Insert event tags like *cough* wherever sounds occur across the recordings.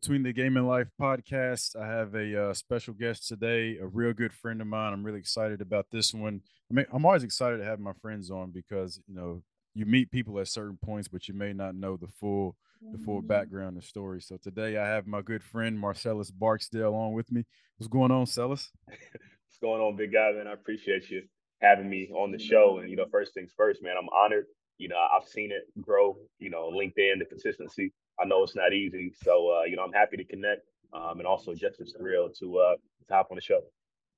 Between the Game and Life podcast, I have a uh, special guest today, a real good friend of mine. I'm really excited about this one. I mean, I'm always excited to have my friends on because you know you meet people at certain points, but you may not know the full the full background and story. So today I have my good friend Marcellus Barksdale on with me. What's going on, Cellus? What's going on, big guy, man? I appreciate you having me on the show. And you know, first things first, man, I'm honored. You know, I've seen it grow. You know, LinkedIn, the consistency. I know it's not easy, so uh, you know, I'm happy to connect. Um, and also just as thrilled to uh to hop on the show.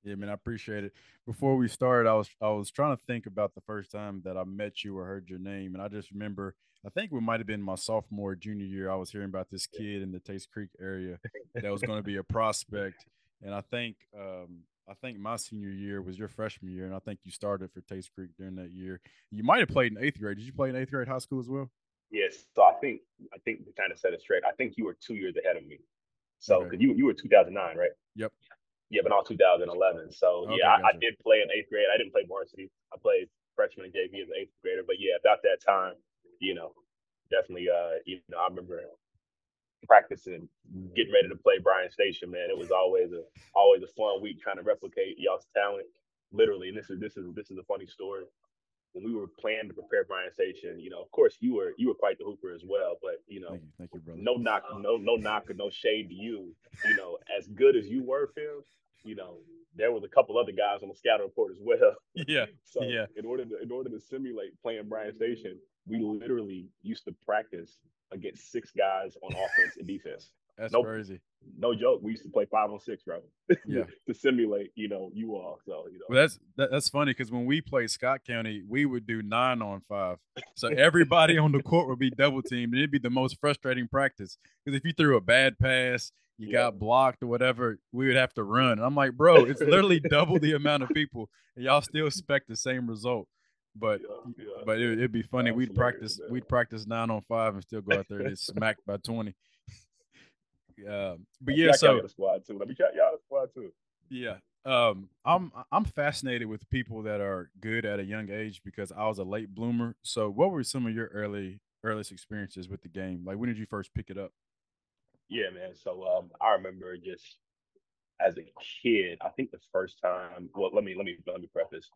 Yeah, man, I appreciate it. Before we started, I was I was trying to think about the first time that I met you or heard your name, and I just remember I think it might have been my sophomore junior year. I was hearing about this kid in the Tates Creek area *laughs* that was going to be a prospect, and I think um, I think my senior year was your freshman year, and I think you started for Tates Creek during that year. You might have played in eighth grade. Did you play in eighth grade high school as well? Yes. So I think I think to kind of set it straight, I think you were two years ahead of me. So because you you were 2009, right? Yep. Yeah, but all 2011. So okay, yeah, I, I, did play in eighth grade. I didn't play varsity. I played freshman and JV as an eighth grader. But yeah, about that time, you know, definitely. Uh, you know, I remember practicing, getting ready to play Bryan Station. Man, it was always a always a fun week trying to replicate y'all's talent. Literally, and this is this is this is a funny story. When we were planning to prepare Bryan Station, you know, of course you were you were quite the hooper as well. But you know, thank you, thank you brother. No knock, no no knock or no shade to you. You know, as good as you were, Phil. You know, there was a couple other guys on the scouting report as well. *laughs* Yeah. *laughs* so yeah. in order to in order to simulate playing Bryan Station, we literally used to practice against six guys on offense and defense. That's no, crazy. No joke. We used to play five on six, bro. *laughs* Yeah. to simulate, you know, you all. So you know. Well, that's that, that's funny because when we played Scott County, we would do nine on five. So everybody on the *laughs* court would be double teamed, and it'd be the most frustrating practice because if you threw a bad pass, you yeah. got blocked or whatever, we would have to run. And I'm like, bro, it's literally *laughs* double the amount of people, and y'all still expect the same result. But yeah, yeah. but it, would be funny. we'd practice man. we'd practice nine on five and still go out there and get smacked by twenty. Yeah, but yeah, so squad too. Let me check y'all the squad too. Yeah, um, I'm I'm fascinated with people that are good at a young age because I was a late bloomer. So, what were some of your early earliest experiences with the game? Like, when did you first pick it up? Yeah, man. So, um, I remember just as a kid. I think the first time. Well, let me let me let me preface.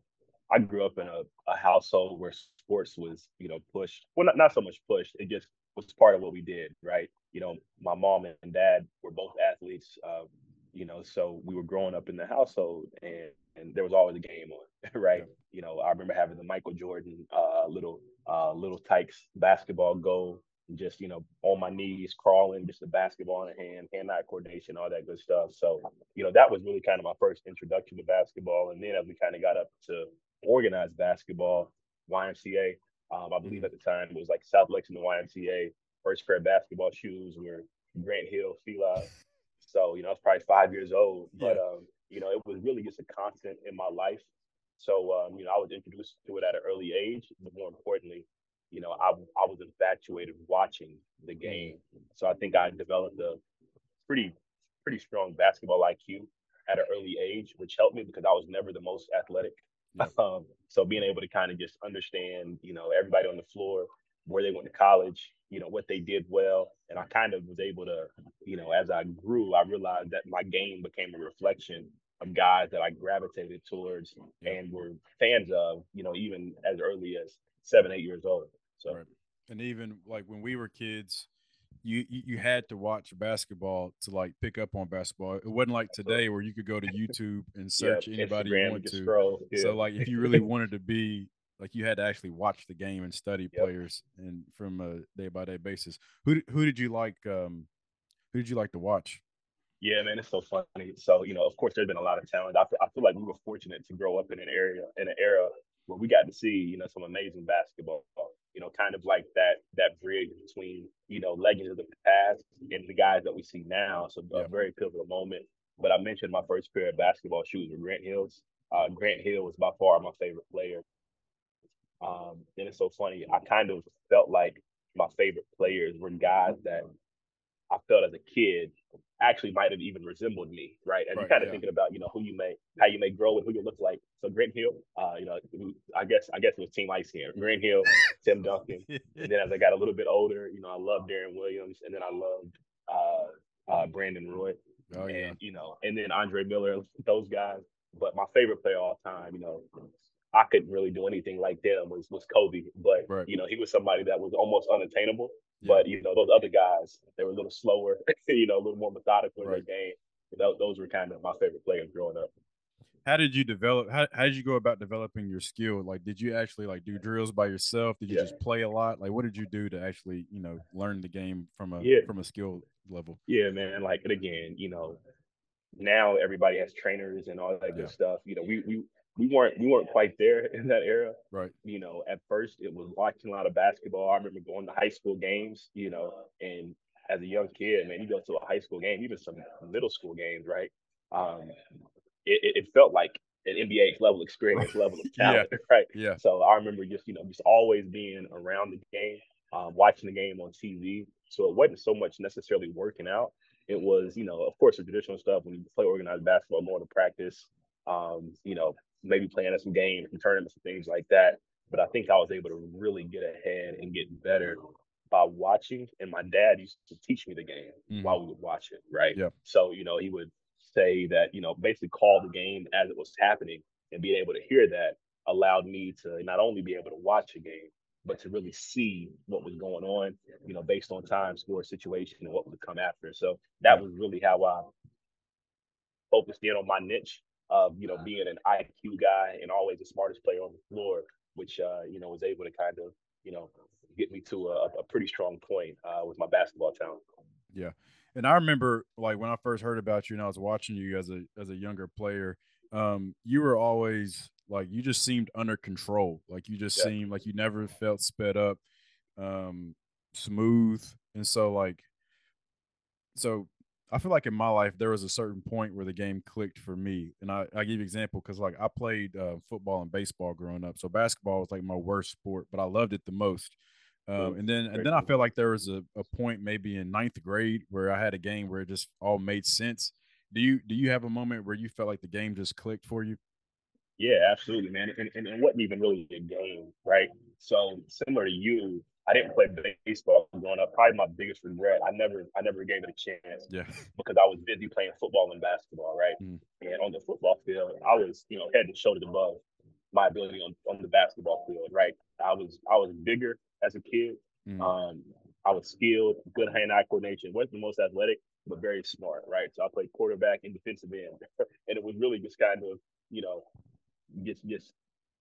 I grew up in a, a household where sports was, you know, pushed. Well, not, not so much pushed. It just was part of what we did, right? You know, my mom and dad were both athletes, um, you know, so we were growing up in the household and, and there was always a game on, *laughs* right? Yeah. You know, I remember having the Michael Jordan uh, little uh, little Tikes basketball goal, just, you know, on my knees, crawling, just a basketball in hand, hand-eye coordination, all that good stuff. So, you know, that was really kind of my first introduction to basketball. And then as we kind of got up to organized basketball, YMCA. Um, I believe mm-hmm. at the time it was like South Lakes Lexington the YMCA. First pair of basketball shoes were Grant Hill Fila. *laughs* So, you know, I was probably five years old, but, yeah. um, you know, it was really just a constant in my life. So, um, you know, I was introduced to it at an early age, but more importantly, you know, I, I was infatuated watching the game. So I think I developed a pretty, pretty strong basketball IQ at an early age, which helped me because I was never the most athletic. *laughs* Um, so being able to kind of just understand, you know, everybody on the floor, where they went to college, you know, what they did well. And I kind of was able to, you know, as I grew, I realized that my game became a reflection of guys that I gravitated towards and were fans of, you know, even as early as seven, eight years old. So, right. and even like when we were kids, you you had to watch basketball to like pick up on basketball. It wasn't like today where you could go to YouTube and search yeah, anybody Instagram, you want to. Scroll, yeah. So like if you really wanted to be like you had to actually watch the game and study yep. players and from a day by day basis. Who who did you like? Um, who did you like to watch? Yeah, man, it's so funny. So you know, of course, there's been a lot of talent. I feel, I feel like we were fortunate to grow up in an area in an era where we got to see you know some amazing basketball you know, kind of like that that bridge between, you know, legends of the past and the guys that we see now. So yeah. a very pivotal moment. But I mentioned my first pair of basketball shoes were Grant Hill's. Uh, Grant Hill was by far my favorite player. Um, and it's so funny. I kind of felt like my favorite players were guys that I felt as a kid actually might have even resembled me, right? And right, you're kind of yeah. thinking about, you know, who you may, how you may grow and who you look like. So Grant Hill, uh, you know, I guess I guess it was Team Ice here. Grant Hill, *laughs* Tim Duncan. and then as I got a little bit older, you know, I loved Deron Williams, and then I loved uh, uh, Brandon Roy, Oh yeah. and you know, and then Andre Miller, those guys. But my favorite player all time, you know, I couldn't really do anything like them was was Kobe. But Right. you know, he was somebody that was almost unattainable. Yeah. But you know, those other guys, they were a little slower, *laughs* you know, a little more methodical in their game. Those, those were kind of my favorite players growing up. How did you develop? How, how did you go about developing your skill? Like, did you actually like do drills by yourself? Did you Yeah. just play a lot? Like, what did you do to actually, you know, learn the game from a Yeah. from a skill level? Yeah, man. Like, and again, you know, now everybody has trainers and all that good stuff. You know, we we we weren't we weren't quite there *laughs* in that era. Right. You know, at first it was watching a lot of basketball. I remember going to high school games. You know, and as a young kid, man, you go to a high school game, even some middle school games, right? Um, it, it, felt like an NBA level experience, *laughs* level of Yeah. talent, *laughs* right? Yeah. So I remember just, you know, just always being around the game, um, watching the game on TV. So it wasn't so much necessarily working out. It was, you know, of course, the traditional stuff when you play organized basketball, going to practice, um, you know, maybe playing at some games, and tournaments, and things like that. But I think I was able to really get ahead and get better by watching. And my dad used to teach me the game Mhm. while we would watch it, right? Yeah. So, you know, he would say that, you know, basically call the game as it was happening and being able to hear that allowed me to not only be able to watch a game, but to really see what was going on, you know, based on time, score, situation, and what would come after. So that was really how I focused in on my niche of, you know, being an IQ guy and always the smartest player on the floor, which, uh, you know, was able to kind of, you know, get me to a, a pretty strong point uh, with my basketball talent. Yeah. And I remember like when I first heard about you and I was watching you as a as a younger player, um, you were always like you just seemed under control. Like you just Yeah. seemed like you never felt sped up, um, smooth. And so like so I feel like in my life there was a certain point where the game clicked for me. And I, I give you an example because like I played uh, football and baseball growing up. So basketball was like my worst sport, but I loved it the most. Um, and then and then I feel like there was a, a point maybe in ninth grade where I had a game where it just all made sense. Do you do you have a moment where you felt like the game just clicked for you? Yeah, absolutely, man. And, and it wasn't even really a game, right? So similar to you, I didn't play baseball growing up. Probably my biggest regret. I never, I never gave it a chance Yeah. because I was busy playing football and basketball, right? Mhm. And on the football field, I was, you know, head and shoulders above my ability on, on the basketball field, right? I was, I was bigger as a kid. Mhm. Um, I was skilled, good hand-eye coordination. wasn't the most athletic, but very smart, right? So I played quarterback and defensive end, *laughs* and it was really just kind of, you know, just just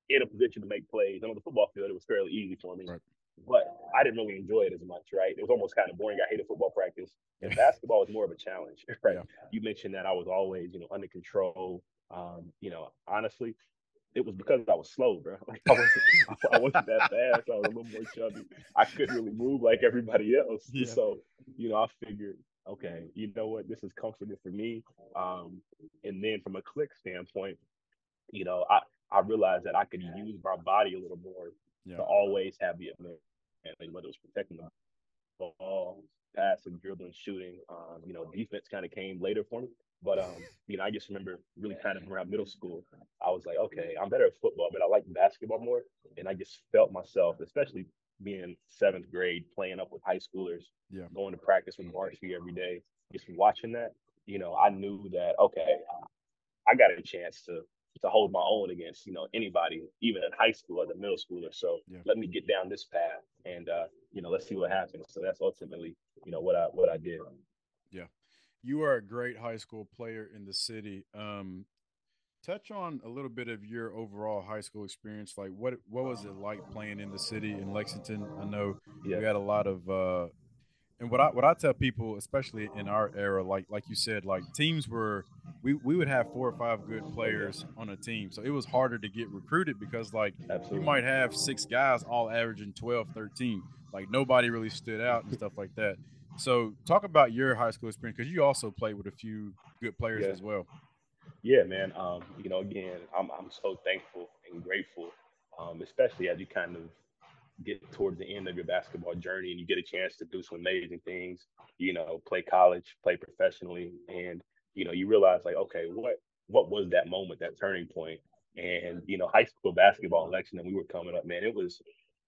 in a position to make plays. And on the football field, it was fairly easy for me. Right. But I didn't really enjoy it as much, right? It was almost kind of boring. I hated football practice. And basketball was more of a challenge, *laughs* right? Yeah. You mentioned that I was always, you know, under control. Um, you know, honestly, it was because I was slow, bro. *laughs* Like I wasn't, *laughs* I wasn't that fast. I was a little more chubby. I couldn't really move like everybody else. Yeah. So, you know, I figured, okay, you know what, this is comforting for me. Um, and then from a click standpoint, you know, I I realized that I could use my body a little more Yeah. to always have the advantage, whether it was protecting the ball, passing, dribbling, shooting. Um, you know, defense kind of came later for me. But um, *laughs* you know, I just remember really kind of around middle school, I was like, okay, I'm better at football, but I like basketball more. And I just felt myself, especially being seventh grade, playing up with high schoolers, Yeah. going to practice with varsity every day, just watching that, you know, I knew that okay, I got a chance to to hold my own against, you know, anybody, even in high school or the middle schooler. So Yeah. let me get down this path and uh, you know, let's see what happens. So that's ultimately, you know, what I what I did. Yeah, you are a great high school player in the city. Um, touch on a little bit of your overall high school experience. Like, what what was it like playing in the city in Lexington? I know Yeah. we had a lot of, uh, and what I what I tell people, especially in our era, like like you said, like teams were we we would have four or five good players on a team, so it was harder to get recruited because like you might have six guys all averaging 12 13 like nobody really stood out and stuff like that so talk about your high school experience because you also played with a few good players Yeah. as well Yeah, man. Um, you know, again, I'm I'm so thankful and grateful, um, especially as you kind of get towards the end of your basketball journey and you get a chance to do some amazing things, you know, play college, play professionally, and you know, you realize like, okay, what what was that moment, that turning point? And you know, high school basketball Lexington and we were coming up, man, it was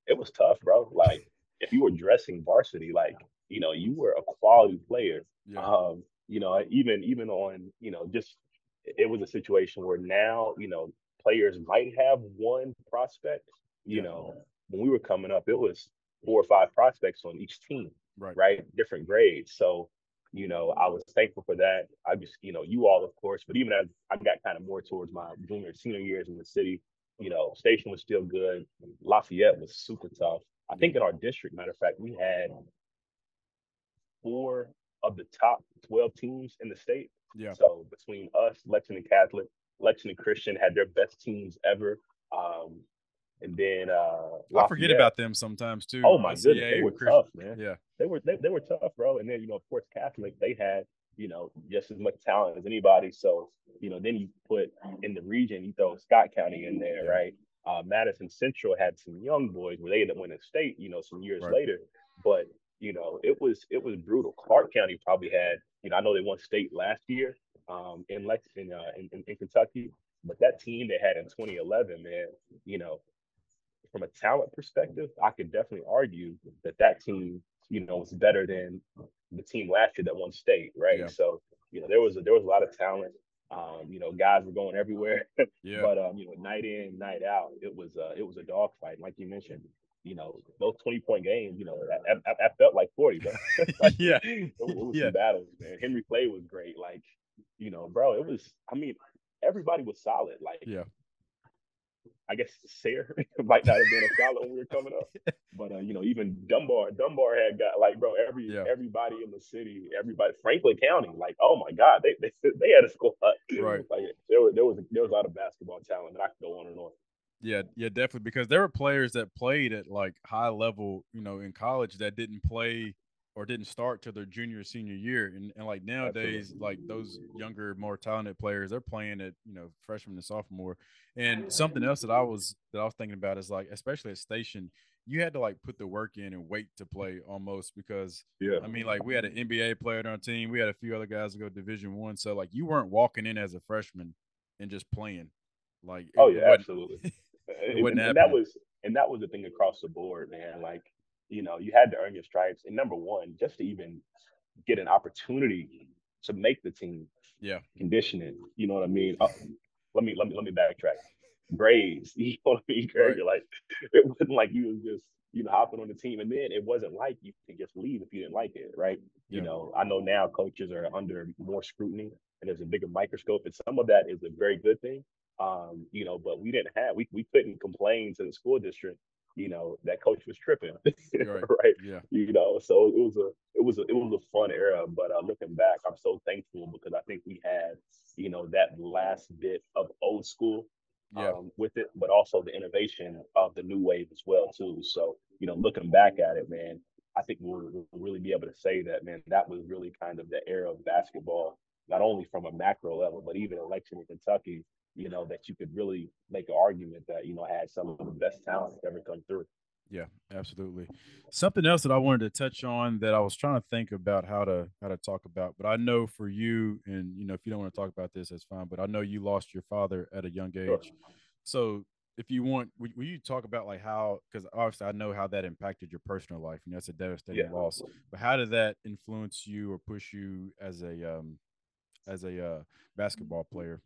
it was tough, bro. Like if you were dressing varsity, like, you know, you were a quality player yeah um, you know, even even on, you know, just it was a situation where now, you know, players might have one prospect. You yeah. know, when we were coming up, it was four or five prospects on each team, right? Right, different grades. So, you know, I was thankful for that. I just, you know, you all, of course, but even as I got kind of more towards my junior, senior years in the city, you know, Station was still good. Lafayette was super tough. I think in our district, matter of fact, we had four of the top 12 teams in the state. Yeah. So between us, Lexington Catholic, Lexington Christian had their best teams ever. Um, and then uh I forget about them sometimes too. Oh my goodness, they were Christian. tough, man. Yeah. They were they, they were tough, bro. And then, you know, of course, Catholic, they had, you know, just as much talent as anybody. So, you know, then you put in the region, you throw Scott County in there, yeah. right? Uh, Madison Central had some young boys where they ended up winning state, you know, some years right. later. But you know, it was it was brutal. Clark County probably had, you know, I know they won state last year um, in Lexington, uh, in, in, in Kentucky, but that team they had in 2011, man, you know, from a talent perspective, I could definitely argue that that team, you know, was better than the team last year that won state, right? Yeah. So, you know, there was a, there was a lot of talent. Um, you know, guys were going everywhere, *laughs* yeah. but um, you know, night in, night out, it was uh, it was a dogfight, like you mentioned you know, those 20 point games, you know, I, I, I felt like 40, but *laughs* *laughs* like, yeah, it, it was yeah. some battles, man. Henry Clay was great. Like, you know, bro, it was, I mean, everybody was solid. Like, yeah. I guess Sayre *laughs* might not have been a solid when we were coming up, but uh, you know, even Dunbar, Dunbar had got like, bro, every yeah. everybody in the city, everybody, Franklin County, like, oh my God, they they, *laughs* they had a squad. Right. Like there was there was there was a lot of basketball talent that I could go on and on. Yeah, yeah, definitely. Because there were players that played at like high level, you know, in college that didn't play or didn't start till their junior senior year. And, and like nowadays, Absolutely. like those younger, more talented players, they're playing at, you know, freshman and sophomore. And something else that I was that I was thinking about is like, especially at station, you had to like put the work in and wait to play almost because yeah, I mean, like we had an NBA player on our team, we had a few other guys that go division one. So like you weren't walking in as a freshman and just playing. Like oh yeah, absolutely. *laughs* and, and that was and that was the thing across the board, man. Like, you know, you had to earn your stripes. And number one, just to even get an opportunity to make the team. Yeah. Conditioning. You know what I mean? Uh, let me let me let me backtrack. Grades, *laughs* you know what I mean? Right. Like it wasn't like you was just you know hopping on the team, and then it wasn't like you could just leave if you didn't like it, right? Yeah. You know, I know now coaches are under more scrutiny and there's a bigger microscope, and some of that is a very good thing. Um, you know, but we didn't have we we couldn't complain to the school district, you know, that coach was tripping. *laughs* right. right. Yeah. You know, so it was a it was a it was a fun era. But uh, looking back, I'm so thankful because I think we had, you know, that last bit of old school yeah. um, with it, but also the innovation of the new wave as well too. So you know, looking back at it, man, I think we'll, we'll, really be able to say that, man, that was really kind of the era of basketball, not only from a macro level, but even Lexington in Kentucky, you know, that you could really make an argument that, you know, had some of the best talent ever come through. Yeah, absolutely. Something else that I wanted to touch on that I was trying to think about how to how to talk about, but I know for you, and you know, if you don't want to talk about this, that's fine. But I know you lost your father at a young age, sure. so if you want, will, will, you talk about like how? Because obviously, I know how that impacted your personal life, You know, that's a devastating yeah. loss. But how did that influence you or push you as a um, as a uh, basketball player?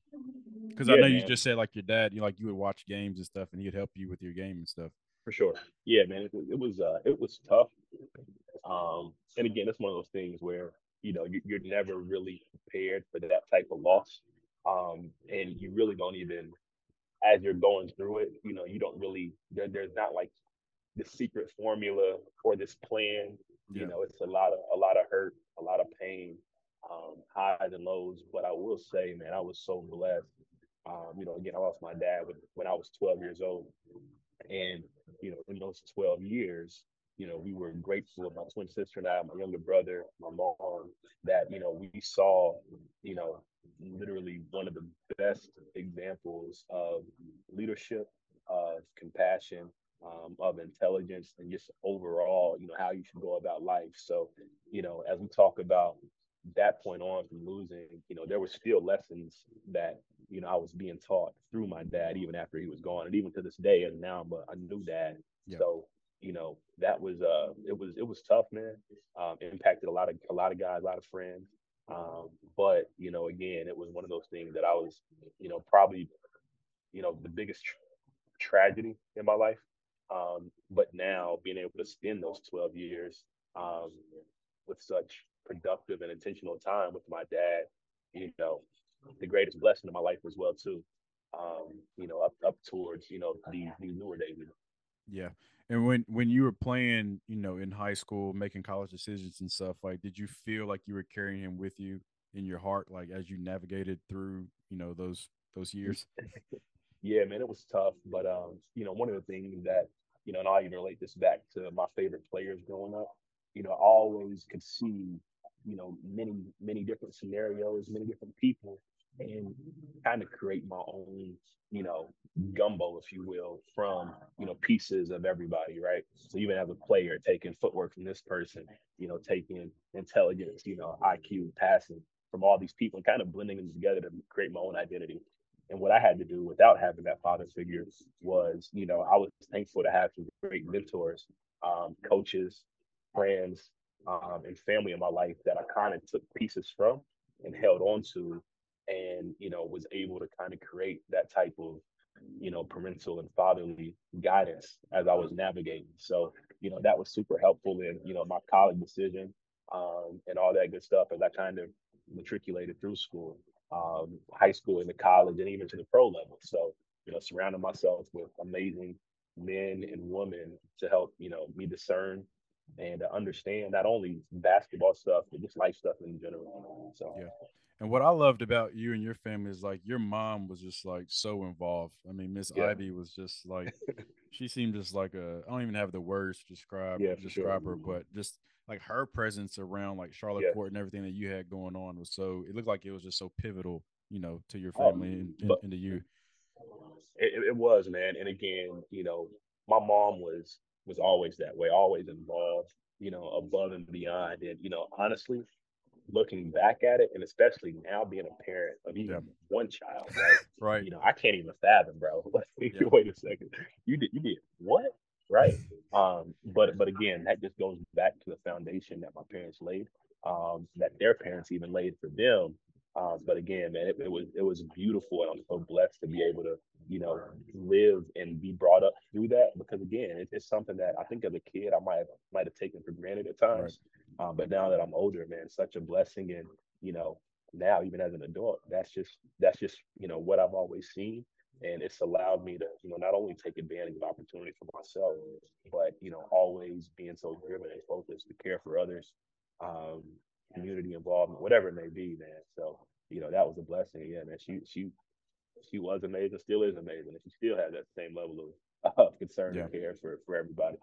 Because yeah, I know man. you just said like your dad, you like you would watch games and stuff, and he'd help you with your game and stuff. For sure. Yeah, man. It, it was uh, it was tough. Um, and again, it's one of those things where you know you, are never really prepared for that type of loss, um, and you really don't even as you're going through it. You know, you don't really there, there's not like the secret formula or this plan. You know, it's a lot of a lot of hurt, a lot of pain, um, highs and lows. But I will say, man, I was so blessed. Um, you know, again, I lost my dad when, when I was 12 years old. And, you know, in those 12 years, you know, we were grateful, my twin sister and I, my younger brother, my mom, that, you know, we saw, you know, literally one of the best examples of leadership, of compassion, um, of intelligence, and just overall, you know, how you should go about life. So, you know, as we talk about that point on from losing, you know, there were still lessons that, you know, I was being taught through my dad, even after he was gone. And even to this day, and now I'm a, a new dad. Yeah. So, you know, that was uh it was it was tough, man. Um, impacted a lot of a lot of guys, a lot of friends. Um, but you know, again, it was one of those things that I was, you know, probably, you know, the biggest tra- tragedy in my life. Um, but now being able to spend those 12 years um, with such productive and intentional time with my dad, you know, the greatest blessing of my life as well too. Um, you know, up up towards you know these these newer days. Yeah. And when when you were playing, you know, in high school, making college decisions and stuff, like did you feel like you were carrying him with you in your heart like as you navigated through, you know, those those *laughs* years? yeah, man, it was tough, but um, you know, one of the things that, you know, and I even relate this back to my favorite players growing up, you know, I always could see, you know, many many different scenarios, many different people and kind of create my own, you know, gumbo, if you will, from, you know, pieces of everybody, right? So even as a player, taking footwork from this person, you know, taking intelligence, you know, IQ, passing from all these people and kind of blending them together to create my own identity. And what I had to do without having that father figure was, you know, I was thankful to have some great mentors, um, coaches, friends, um, and family in my life that I kind of took pieces from and held on to and you know was able to kind of create that type of you know parental and fatherly guidance as I was navigating. So you know that was super helpful in you know my college decision um, and all that good stuff as I kind of matriculated through school, um, high school, into college, and even to the pro level. So you know surrounding myself with amazing men and women to help you know me discern and to understand not only basketball stuff but just life stuff in general. So yeah. And what I loved about you and your family is like your mom was just like so involved. I mean, Miss yeah. Ivy was just like she seemed just like a I don't even have the words to describe yeah, describe sure. her, but just like her presence around like Charlotte yeah. Court and everything that you had going on was so it looked like it was just so pivotal, you know, to your oh, family um, and, and, and, to you. It, it was, man. And again, you know, my mom was was always that way, always involved, you know, above and beyond. And, you know, honestly, looking back at it, and especially now being a parent of even yeah. one child, right? *laughs* right. You know, I can't even fathom, bro. *laughs* yeah. *laughs* Wait a second. You did you did what? Right. Um, but but again, that just goes back to the foundation that my parents laid, um, that their parents even laid for them. Uh, but again, man, it, it, was it was beautiful, and I'm so blessed to be able to, you know, live and be brought up through that. Because again, it, it's something that I think as a kid I might have might have taken for granted at times. Right. Um, but now that I'm older, man, such a blessing. And, you know, now even as an adult, that's just, that's just, you know, what I've always seen. And it's allowed me to, you know, not only take advantage of opportunity for myself, but, you know, always being so driven and focused to care for others, um, community involvement, whatever it may be, man. So, you know, that was a blessing. Yeah, man. She, she, she was amazing, still is amazing. And she still has that same level of of concern yeah. and care for for everybody.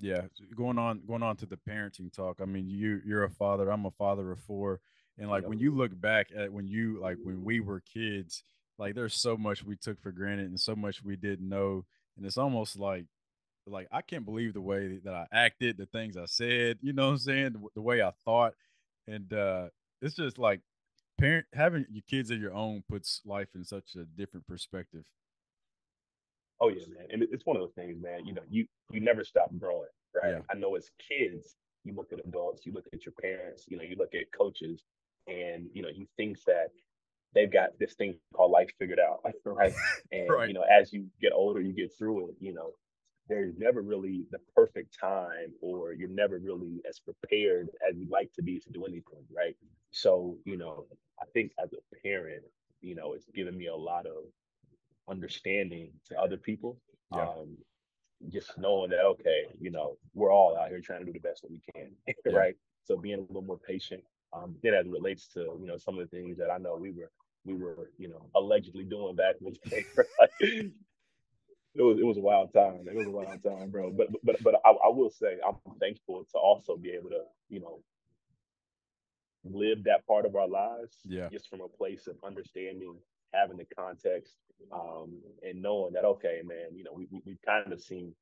Yeah, going on going on to the parenting talk. I mean, you you're a father. I'm a father of four, and like yep. when you look back at when you like when we were kids, like there's so much we took for granted and so much we didn't know, and it's almost like like I can't believe the way that I acted, the things I said. You know what I'm saying? The, the way I thought, and uh it's just like parent having your kids of your own puts life in such a different perspective. Oh yeah, man. And it's one of those things, man. You know, you you never stop growing, right? Yeah. I know as kids, you look at adults, you look at your parents, you know, you look at coaches, and you know, you think that they've got this thing called life figured out, *laughs* right? *laughs* And right. you know, as you get older, you get through it. You know, there's never really the perfect time, or you're never really as prepared as you'd like to be to do anything, right? So, you know, I think as a parent, you know, it's given me a lot of understanding to other people. Yeah. Um, just knowing that okay, you know, we're all out here trying to do the best that we can, *laughs* right? So being a little more patient. Um, then as it relates to you know some of the things that I know we were we were you know allegedly doing back in the day, *laughs* it was it was a wild time. It was a wild time, bro. But but but I, I will say I'm thankful to also be able to you know live that part of our lives yeah. just from a place of understanding having the context um, and knowing that okay, man, you know, we, we we've kind of seen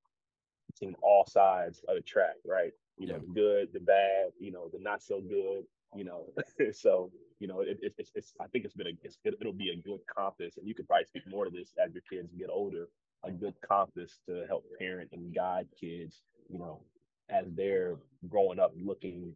seen all sides of the track, right? You know, the good, the bad, you know, the not so good, you know. *laughs* so you know, it, it, it's it's I think it's been a it's, it, it'll be a good compass, and you could probably speak more to this as your kids get older. A good compass to help parent and guide kids, you know, as they're growing up, looking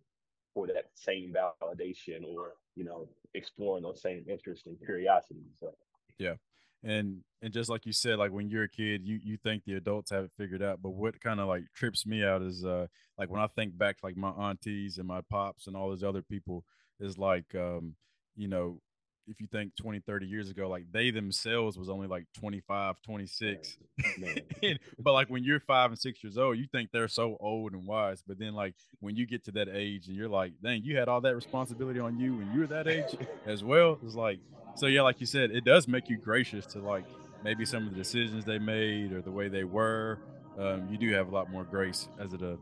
for that same validation or you know exploring those same interests and curiosities. So yeah, and and just like you said, like when you're a kid, you you think the adults have it figured out. But what kind of like trips me out is uh like when I think back like my aunties and my pops and all those other people is like um you know if you think 20 30 years ago like they themselves was only like 25 26 *laughs* but like when you're five and six years old you think they're so old and wise but then like when you get to that age and you're like dang you had all that responsibility on you when you were that age *laughs* as well it's like so yeah like you said it does make you gracious to like maybe some of the decisions they made or the way they were um, you do have a lot more grace as it uh,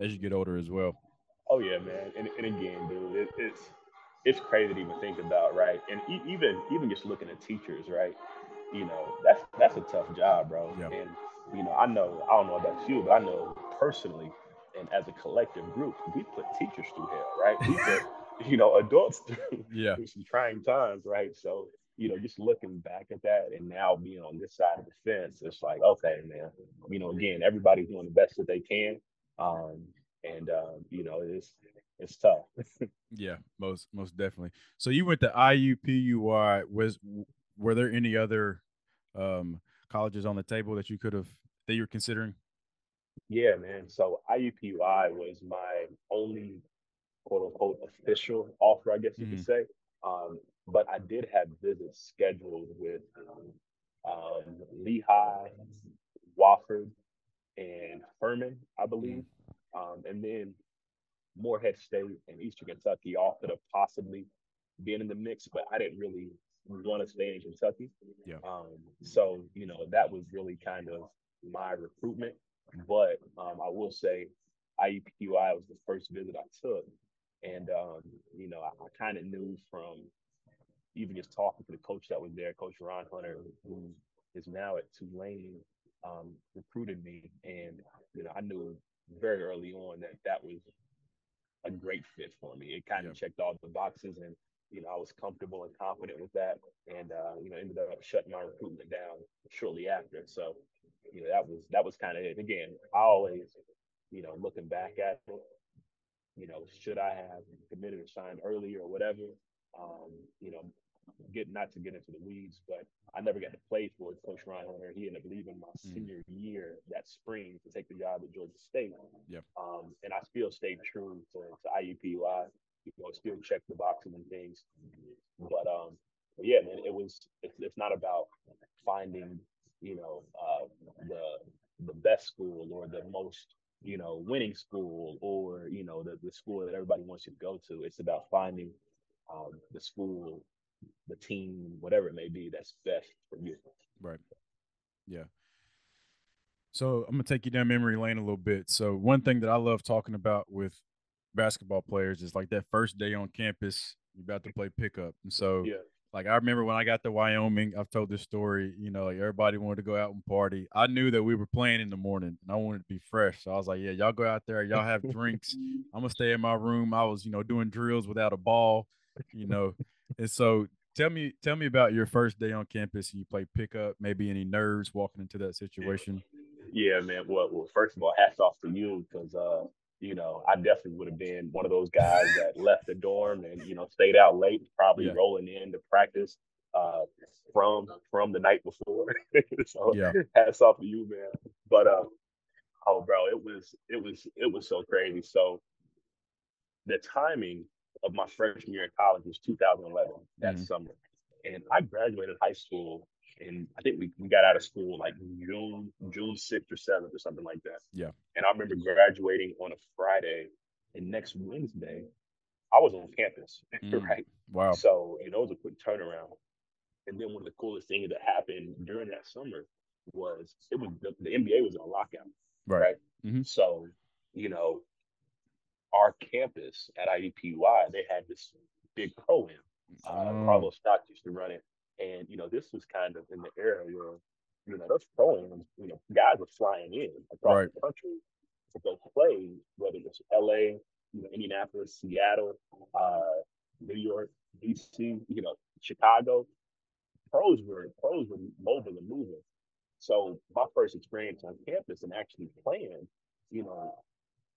as you get older as well. Oh yeah man. And, and again dude it, it's it's crazy to even think about, right? And e- even even just looking at teachers, right? You know, that's that's a tough job, bro. Yeah. And you know, I know I don't know about you, but I know personally, and as a collective group, we put teachers through hell, right? We put *laughs* you know adults *laughs* through, yeah. through some trying times, right? So you know, just looking back at that and now being on this side of the fence, it's like, okay, man, you know, again, everybody's doing the best that they can. Um, and um, you know, it's it's tough. *laughs* yeah, most most definitely. So you went to IUPUI. Was were there any other um, colleges on the table that you could have that you were considering? Yeah, man. So IUPUI was my only quote unquote official offer, I guess you mm-hmm. could say. Um, but I did have visits scheduled with um, Lehigh, Wofford, and Furman, I believe. Mm-hmm. Um, and then Morehead State and Eastern Kentucky offered of possibly being in the mix, but I didn't really want to stay in Kentucky. Yeah. Um, so you know that was really kind of my recruitment. But um, I will say, IUPUI was the first visit I took, and um, you know I, I kind of knew from even just talking to the coach that was there, Coach Ron Hunter, who is now at Tulane, um, recruited me, and you know I knew very early on that that was a great fit for me. It kind of yep. checked all the boxes, and you know I was comfortable and confident with that, and uh, you know ended up shutting my recruitment down shortly after. So you know that was that was kind of it. Again, I always you know looking back at it, you know should I have committed or signed earlier or whatever. Um, you know, get not to get into the weeds, but I never got to play for Coach Ron Hunter. He ended up leaving my mm. senior year that spring to take the job at Georgia State. Yep. Um, and I still stayed true to, to IUPUI. You know, still check the boxes and things. But um, but yeah, man, it was. It's, it's not about finding, you know, uh, the the best school or the most you know winning school or you know the, the school that everybody wants you to go to. It's about finding um, the school the team, whatever it may be, that's best for you. Right. Yeah. So I'm gonna take you down memory lane a little bit. So one thing that I love talking about with basketball players is like that first day on campus, you're about to play pickup. And so yeah. like I remember when I got to Wyoming, I've told this story, you know, like everybody wanted to go out and party. I knew that we were playing in the morning and I wanted to be fresh. So I was like, Yeah, y'all go out there, y'all have *laughs* drinks. I'm gonna stay in my room. I was, you know, doing drills without a ball, you know. And so tell me tell me about your first day on campus and you play pickup, maybe any nerves walking into that situation. Yeah, man. Well, well first of all, hats off to you because uh, you know, I definitely would have been one of those guys that left the dorm and, you know, stayed out late, probably yeah. rolling in to practice uh from from the night before. *laughs* so yeah. hats off to you, man. But uh oh bro, it was it was it was so crazy. So the timing of my freshman year in college was 2011, that mm-hmm. summer. And I graduated high school and I think we, we got out of school like June June 6th or 7th or something like that. Yeah. And I remember graduating on a Friday and next Wednesday I was on campus, *laughs* mm. right? Wow. So, you know, it was a quick turnaround. And then one of the coolest things that happened during that summer was it was the, the NBA was on lockdown. Right. right? Mm-hmm. So, you know, our campus at IUPUI, they had this big pro am. Uh, oh. Carlos Knox used to run it. And, you know, this was kind of in the era where, you know, those pro ams, you know, guys were flying in across right. the country to go play, whether it's LA, you know, Indianapolis, Seattle, uh, New York, DC, you know, Chicago. Pros were pros were mobile and moving. So my first experience on campus and actually playing, you know,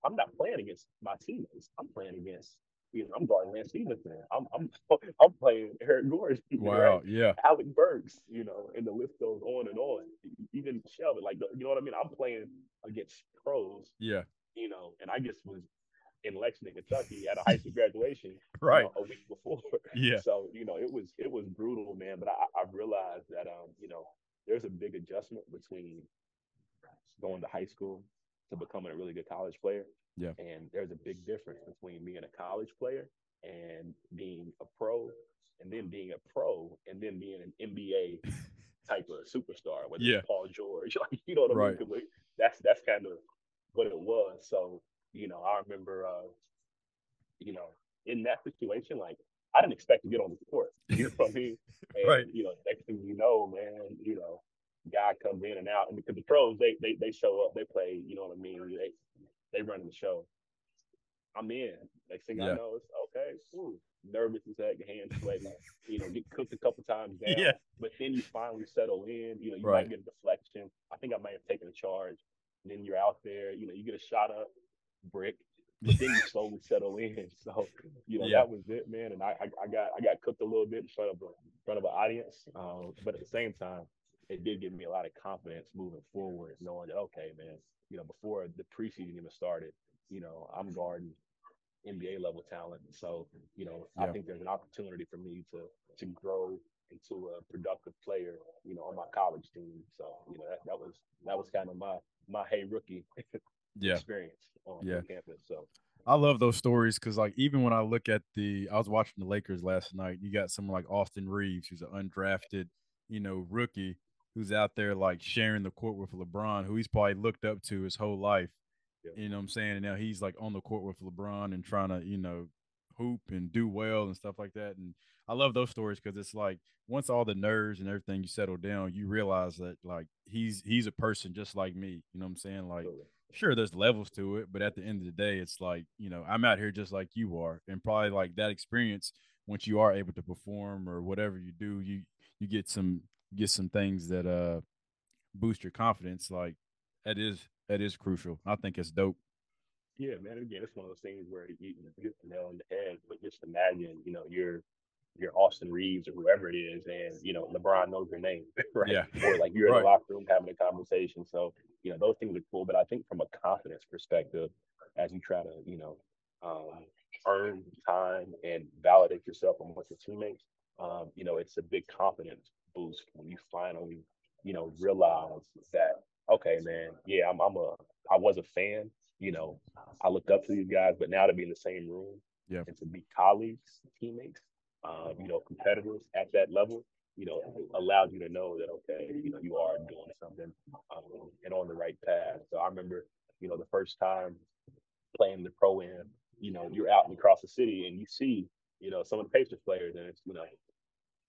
I'm not playing against my teammates. I'm playing against you know, I'm guarding Lance Stephenson. I'm I'm *laughs* I'm playing Eric Gordon. *laughs* Wow, right? yeah. Alec Burks, you know, and the list goes on and on. Even Shelvin, like you know what I mean? I'm playing against pros. Yeah. You know, and I just was in Lexington, Kentucky at a high school *laughs* graduation right you know, a week before. Yeah. So, you know, it was it was brutal, man. But I, I realized that um, you know, there's a big adjustment between going to high school to becoming a really good college player. Yeah. And there's a big difference between being a college player and being a pro, and then being a pro, and then being an NBA *laughs* type of superstar, whether Yeah. it's Paul George, *laughs* like you know what I Right. mean? That's that's kind of what it was. So you know, I remember, uh, you know, in that situation, like I didn't expect to get on the court. You know what I mean? *laughs* And, Right. You know, next thing you know, man, you know, guy comes in and out, and because the pros, they they they show up, they play. You know what I mean? They they run the show. I'm in. Next thing Yeah. I know, it's okay. Ooh, nervous as heck, hands sweaty. *laughs* you know, get cooked a couple times down. Yeah. But then you finally settle in. You know, you Right. might get a deflection. I think I might have taken a charge. And then you're out there. You know, you get a shot up, brick, but then you *laughs* slowly settle in. So you know Yeah. that was it, man. And I, I I got I got cooked a little bit in front of a in front of an audience. Um, but at the same time, it did give me a lot of confidence moving forward, knowing that okay, man, you know, before the preseason even started, you know, I'm guarding NBA level talent. So, you know, I think there's an opportunity for me to to grow into a productive player, you know, on my college team. So, you know, that, that was that was kind of my my hey rookie Yeah. experience on, Yeah. campus. So I love those stories because, like, even when I look at the, I was watching the Lakers last night. You got someone like Austin Reaves, who's an undrafted, you know, rookie, who's out there like sharing the court with LeBron, who he's probably looked up to his whole life. Yeah. You know what I'm saying? And now he's like on the court with LeBron and trying to, you know, hoop and do well and stuff like that. And I love those stories because it's like once all the nerves and everything you settle down, you realize that like he's he's a person just like me. You know what I'm saying? Like absolutely. sure there's levels to it but at the end of the day it's like you know i'm out here just like you are and probably like that experience once you are able to perform or whatever you do you you get some get some things that uh boost your confidence like that is that is crucial i think it's dope Yeah, man. Again, it's one of those things where you, hit the nail on the head. But just imagine, you know, you're you're Austin Reaves or whoever it is, and you know LeBron knows your name, *laughs* right? Yeah. Or like you're in Right. the locker room having a conversation. So you know those things are cool. But I think from a confidence perspective, as you try to, you know, um, earn time and validate yourself amongst your teammates, um, you know, it's a big confidence boost when you finally, you know, realize that okay, man, yeah, I'm, I'm a, I was a fan, you know, I looked up to these guys, but now to be in the same room Yeah. and to be colleagues, teammates, um, you know, competitors at that level, you know, allows you to know that okay, you know, you are doing something um, and on the right path. So I remember, you know, the first time playing the pro am, you know, you're out and across the city and you see, you know, some of the Pacers players, and it's you know,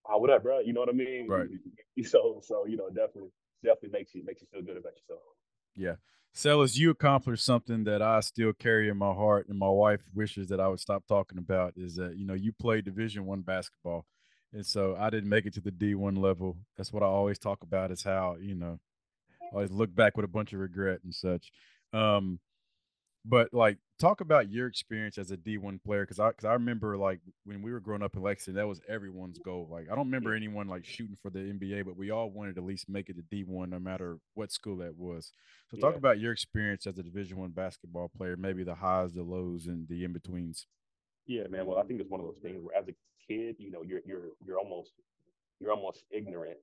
oh, what up, bro? You know what I mean? Right. *laughs* So, so you know, definitely, definitely makes you makes you feel good about yourself. yeah Cellus, you accomplished something that I still carry in my heart, and my wife wishes that I would stop talking about. Is that you know you played Division One basketball, and so I didn't make it to the D one level. That's what I always talk about is how you know I always look back with a bunch of regret and such. Um, but like talk about your experience as a D1 player because I because I remember like when we were growing up in Lexington, that was everyone's goal. Like I don't remember anyone like shooting for the NBA, but we all wanted to at least make it to D1 no matter what school that was. So talk Yeah. about your experience as a Division One basketball player, maybe the highs, the lows, and the in betweens. Yeah, man. Well, I think it's one of those things where, as a kid, you know, you're you're you're almost you're almost ignorant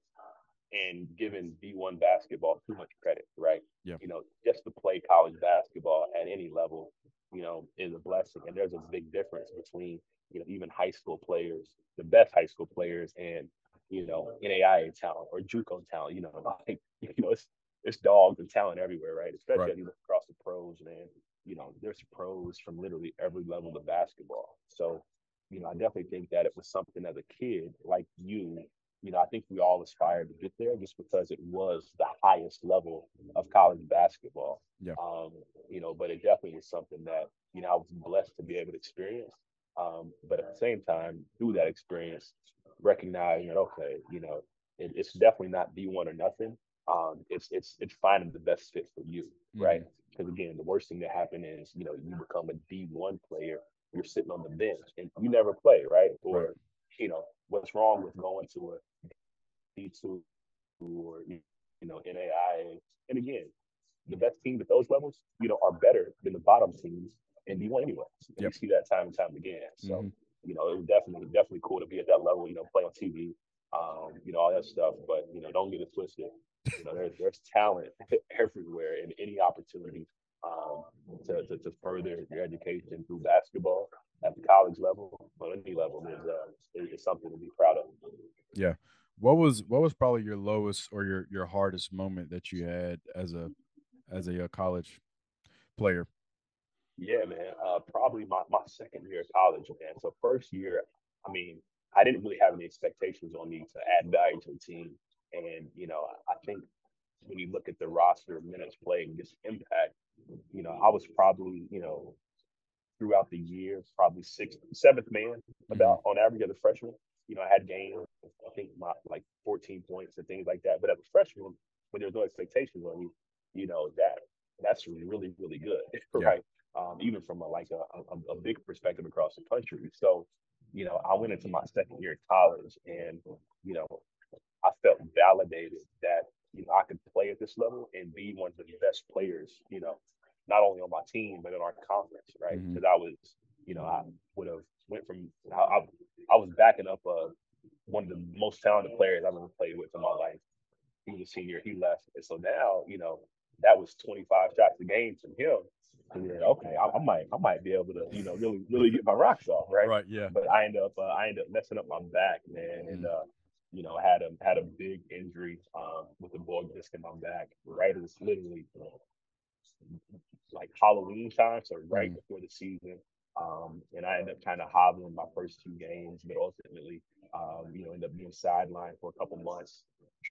and giving D1 basketball too much credit, right? Yeah. You know, just to play college basketball at any level, you know, is a blessing. And there's a big difference between, you know, even high school players, the best high school players, and you know, NAIA talent or JUCO talent. You know, *laughs* like you know, it's it's dogs and talent everywhere, right? Especially Right. as you look across the pros, man. You know, there's pros from literally every level of basketball. So, you know, I definitely think that it was something as a kid like you you know, I think we all aspired to get there just because it was the highest level of college basketball. Yeah. Um, you know, but it definitely was something that, you know, I was blessed to be able to experience. Um, but at the same time, through that experience, recognizing that, okay, you know, it, it's definitely not D1 or nothing. um, it's it's it's finding the best fit for you, mm-hmm. right? Because again, the worst thing that happen is you know you become a D one player, you're sitting on the bench and you never play, right? Or right. you know what's wrong with going to a D two or you know NAIA? And again, the best teams at those levels, you know, are better than the bottom teams in D1 anyway. Yep. You see that time and time again. So, mm-hmm. you know, it was definitely, definitely cool to be at that level, you know, play on TV, um, you know, all that stuff. But, you know, don't get it twisted. You know, there's, there's talent *laughs* everywhere and any opportunity um, to, to, to, further your education through basketball at the college level or any level is, uh, is something to be proud of. Yeah. What was what was probably your lowest or your your hardest moment that you had as a as a, a uh, college player? Yeah, man. Uh, probably my, my second year of college, man. So first year, I mean, I didn't really have any expectations on me to add value to the team. And, you know, I think when you look at the roster of minutes played and just impact, you know, I was probably, you know, throughout the year, probably sixth, seventh man mm-hmm. about on average as a freshman. You know, I had gained, I think, my, like 14 points and things like that. But as a freshman, when there's no expectations on you, you know that that's really really good, *laughs* right? Um, even from a, like a, a, a big perspective across the country. So, you know, I went into my second year of college, and you know, I felt validated that you know I could play at this level and be one of the best players. You know, not only on my team but in our conference, right? Because mm-hmm. I was, you know, I would have went from I, I, I was backing up uh, one of the most talented players I've ever played with in my life. He was a senior, he left, and so now, you know, that was 25 shots a game from him. And yeah, okay, I, I, might, I might be able to, you know, really, really get my rocks off, right? Right, yeah. But I end up, uh, I end up messing up my back, man, and uh, you know, had a had a big injury um, with a bulge disc in my back, right as literally like Halloween time, so right mm. before the season. Um, and I ended up kind of hobbling my first two games, but ultimately, um, you know, ended up being sidelined for a couple months.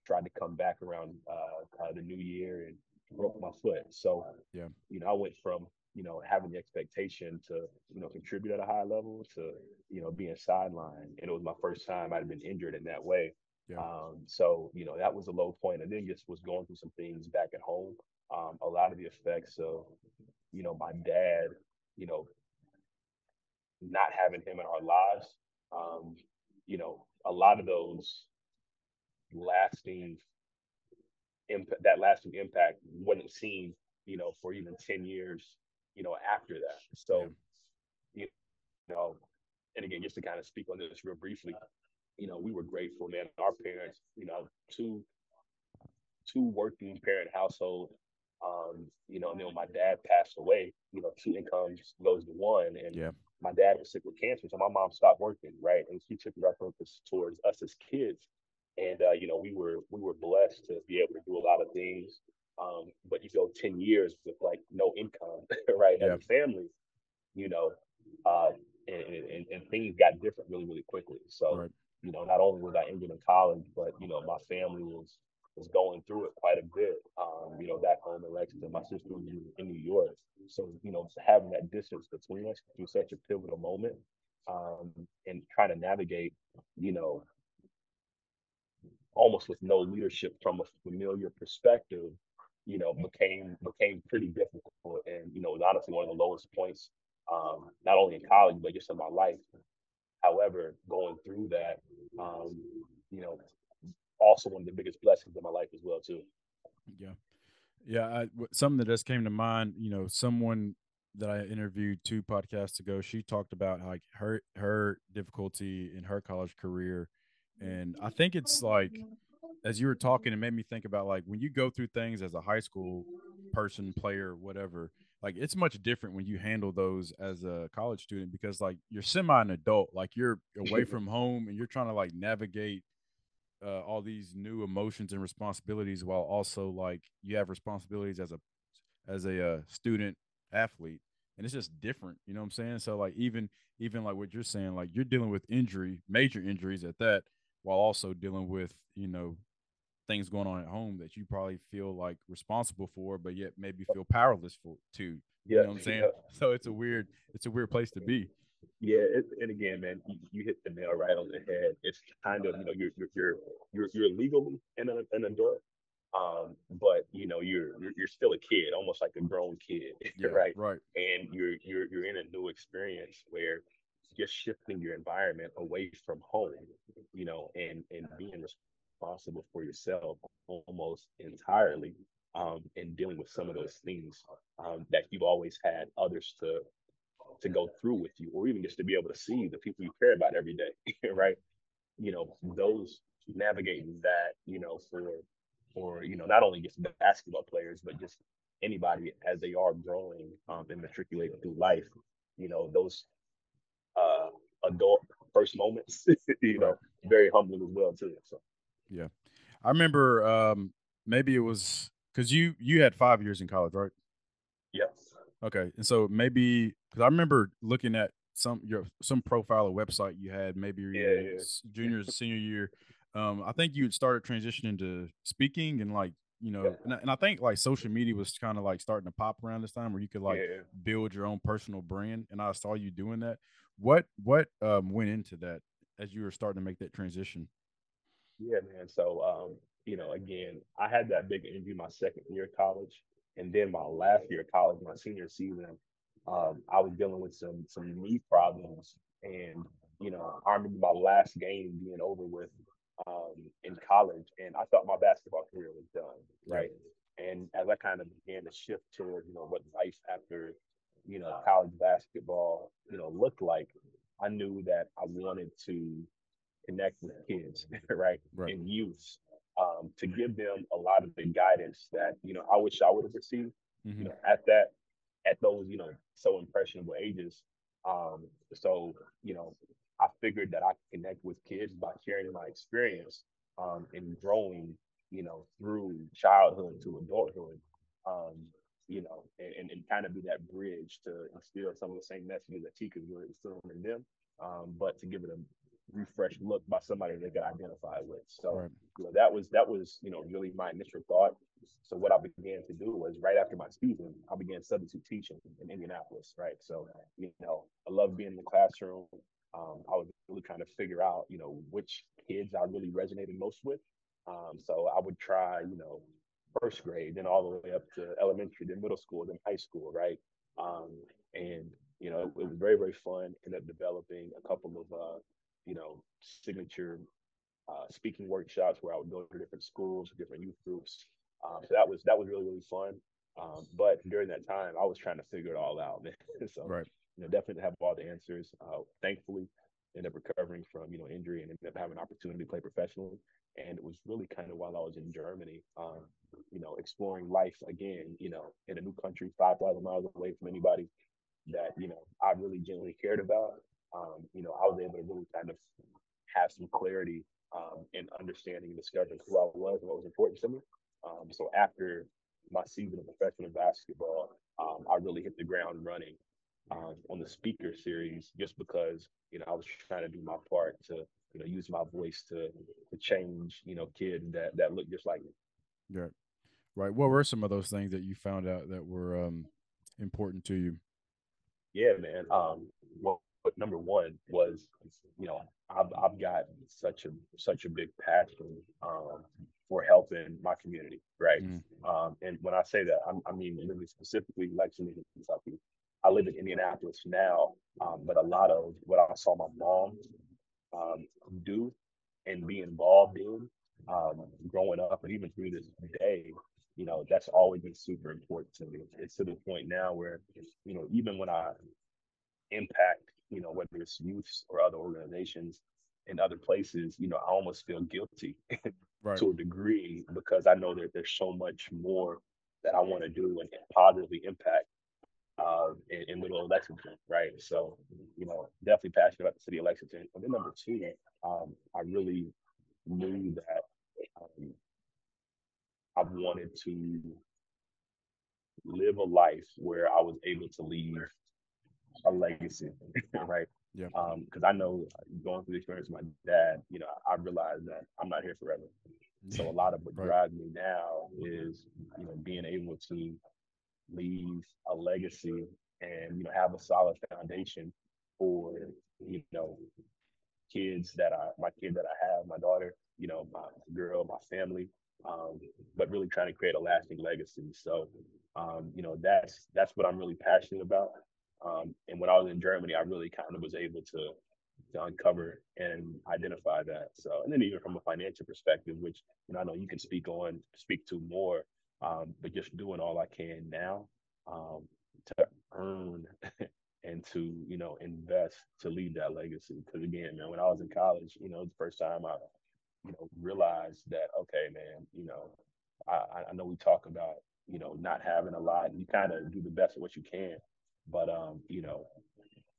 Tried to come back around uh, uh, the new year and broke my foot. So, yeah, you know, I went from you know having the expectation to you know contribute at a high level to you know being sidelined, and it was my first time I'd been injured in that way. Yeah. Um, so you know that was a low point, and then just was going through some things back at home. Um, a lot of the effects of you know my dad, you know, not having him in our lives. Um, you know, a lot of those lasting impact, that lasting impact wasn't seen, you know, for even 10 years, you know, after that. So, you know, and again, just to kind of speak on this real briefly, you know, we were grateful, man. Our parents, you know, two two working parent household. Um, you know, and then when my dad passed away, you know, two incomes goes to one. And yeah. My dad was sick with cancer. So my mom stopped working, right? And she took reference towards us as kids and uh, you know we were we were blessed to be able to do a lot of things um, but you go 10 years with like no income *laughs* right yeah. as a family you know uh, and, and, and, things got different really really quickly so right. you know not only was i injured in college but you know my family was was going through it quite a bit um, you know back home in lexington my sister was in new york so you know having that distance between us through such a pivotal moment um, and trying to navigate you know almost with no leadership from a familiar perspective, you know, became became pretty difficult. And, you know, was honestly one of the lowest points, um, not only in college, but just in my life. However, going through that, um, you know, also one of the biggest blessings in my life as well, too. Yeah. Yeah. I, something that just came to mind, you know, someone that I interviewed two podcasts ago, she talked about like her, her difficulty in her college career and I think it's like, as you were talking, it made me think about like when you go through things as a high school person, player, whatever, like it's much different when you handle those as a college student because like you're semi an adult, like you're away *laughs* from home and you're trying to like navigate uh, all these new emotions and responsibilities while also like you have responsibilities as a as a uh, student athlete and it's just different you know what i'm saying so like even even like what you're saying like you're dealing with injury major injuries at that while also dealing with you know things going on at home that you probably feel like responsible for, but yet maybe feel powerless for too. You yeah, know what I'm saying? Yeah. So it's a weird, it's a weird place to be. Yeah, it, and again, man, you, you, hit the nail right on the head. It's kind of you know you're you're you're you're, legally an, an adult, Um, but you know, you're, you're still a kid, almost like a grown kid, *laughs* Yeah, right? right. And you're you're you're in a new experience where you're shifting your environment away from home, you know, and and being responsible for yourself almost entirely, um, and dealing with some of those things um, that you've always had others to to go through with you, or even just to be able to see the people you care about every day, *laughs* right? You know, those navigating that, you know, for for you know not only just basketball players, but just anybody as they are growing um, and matriculating through life, you know, those uh, adult first moments, *laughs* you know, very humbling as well too. So Yeah. I remember um maybe it was because you you had five years in college, right? Yeah, Okay. And so maybe because I remember looking at some your some profile or website you had maybe yeah, your yeah, *laughs* junior senior year. Um, I think you had started transitioning to speaking and like you yeah, know, and I, and I think like social media was kind of like starting to pop around this time where you could like yeah. build your own personal brand. And I saw you doing that. What what um went into that as you were starting to make that transition? Yeah, man. So, um, you know, again, I had that big interview my second year of college, and then my last year of college, my senior season, um, I was dealing with some some knee problems, and you know, I remember my last game being over with um, in college, and I thought my basketball career was done, right? And as I kind of began to shift toward, you know, what life after, you know, college basketball, you know, looked like, I knew that I wanted to connect with kids, *laughs* right, Right. and youth, um, to give them a lot of the guidance that you know I wish I would have received, you hmm know, at that at those you know so impressionable ages. Um, so you know, I figured that I could connect with kids by sharing my experience um, in growing, you know, through childhood to adulthood. Um, you know, and, and, and kind of be that bridge to instill some of the same messages that teachers were instilling in them, um, but to give it a refreshed look by somebody they could identify with. So, Right. you know, that was that was, you know, really my initial thought. So what I began to do was right after my season, I began substitute teaching in Indianapolis, right? So, you know, I love being in the classroom. Um, I was really trying to figure out, you know, which kids I really resonated most with. Um, so I would try, you know, first grade, then all the way up to elementary, then middle school, then high school, right? Um, and you know, it, it was very, very fun. Ended up developing a couple of, uh, you know, signature uh, speaking workshops where I would go to different schools, different youth groups. Um, so that was that was really, really fun. Um, but during that time, I was trying to figure it all out, *laughs* so Right. you know, definitely have all the answers. Uh, thankfully, ended up recovering from you know injury and ended up having an opportunity to play professionally. And it was really kind of while I was in Germany, um, you know, exploring life again, you know, in a new country, five thousand miles away from anybody that you know I really genuinely cared about. Um, you know, I was able to really kind of have some clarity um, and understanding and discovering who I was and what was important to me. Um, so after my season of professional basketball, um, I really hit the ground running um, on the speaker series just because you know I was trying to do my part to you know use my voice to to change you know kids that that look just like me. Right. Right. What were some of those things that you found out that were um important to you? Yeah, man. Um, well, number one was, you know, I've I've got such a such a big passion um, for helping my community, right? Mm. Um, and when I say that, I'm, I mean really specifically Lexington, Kentucky. I live in Indianapolis now, um, but a lot of what I saw my mom um, do and be involved in um, growing up, and even through this day, you know, that's always been super important to me. It's to the point now where, you know, even when I impact, you know, whether it's youths or other organizations in other places, you know, I almost feel guilty *laughs* Right. to a degree because I know that there's so much more that I want to do and positively impact uh, in, in Little Lexington, right? So, you know, definitely passionate about the city of Lexington. And then number two, um, I really knew that um, I wanted to live a life where I was able to leave a legacy, right? Yeah. Um, because I know going through the experience with my dad, you know, I realized that I'm not here forever. So a lot of what Right. drives me now is, you know, being able to leave a legacy and you know have a solid foundation for you know kids that I my kid that I have, my daughter, you know, my girl, my family, um, but really trying to create a lasting legacy. So, um, you know, that's that's what I'm really passionate about. Um, and when I was in Germany, I really kind of was able to to uncover and identify that. So, and then even from a financial perspective, which you know I know you can speak on, speak to more, um, but just doing all I can now um, to earn *laughs* and to you know invest to leave that legacy. Because again, man, when I was in college, you know, the first time I you know realized that okay, man, you know, I, I know we talk about you know not having a lot, and you kind of do the best of what you can, but um, you know,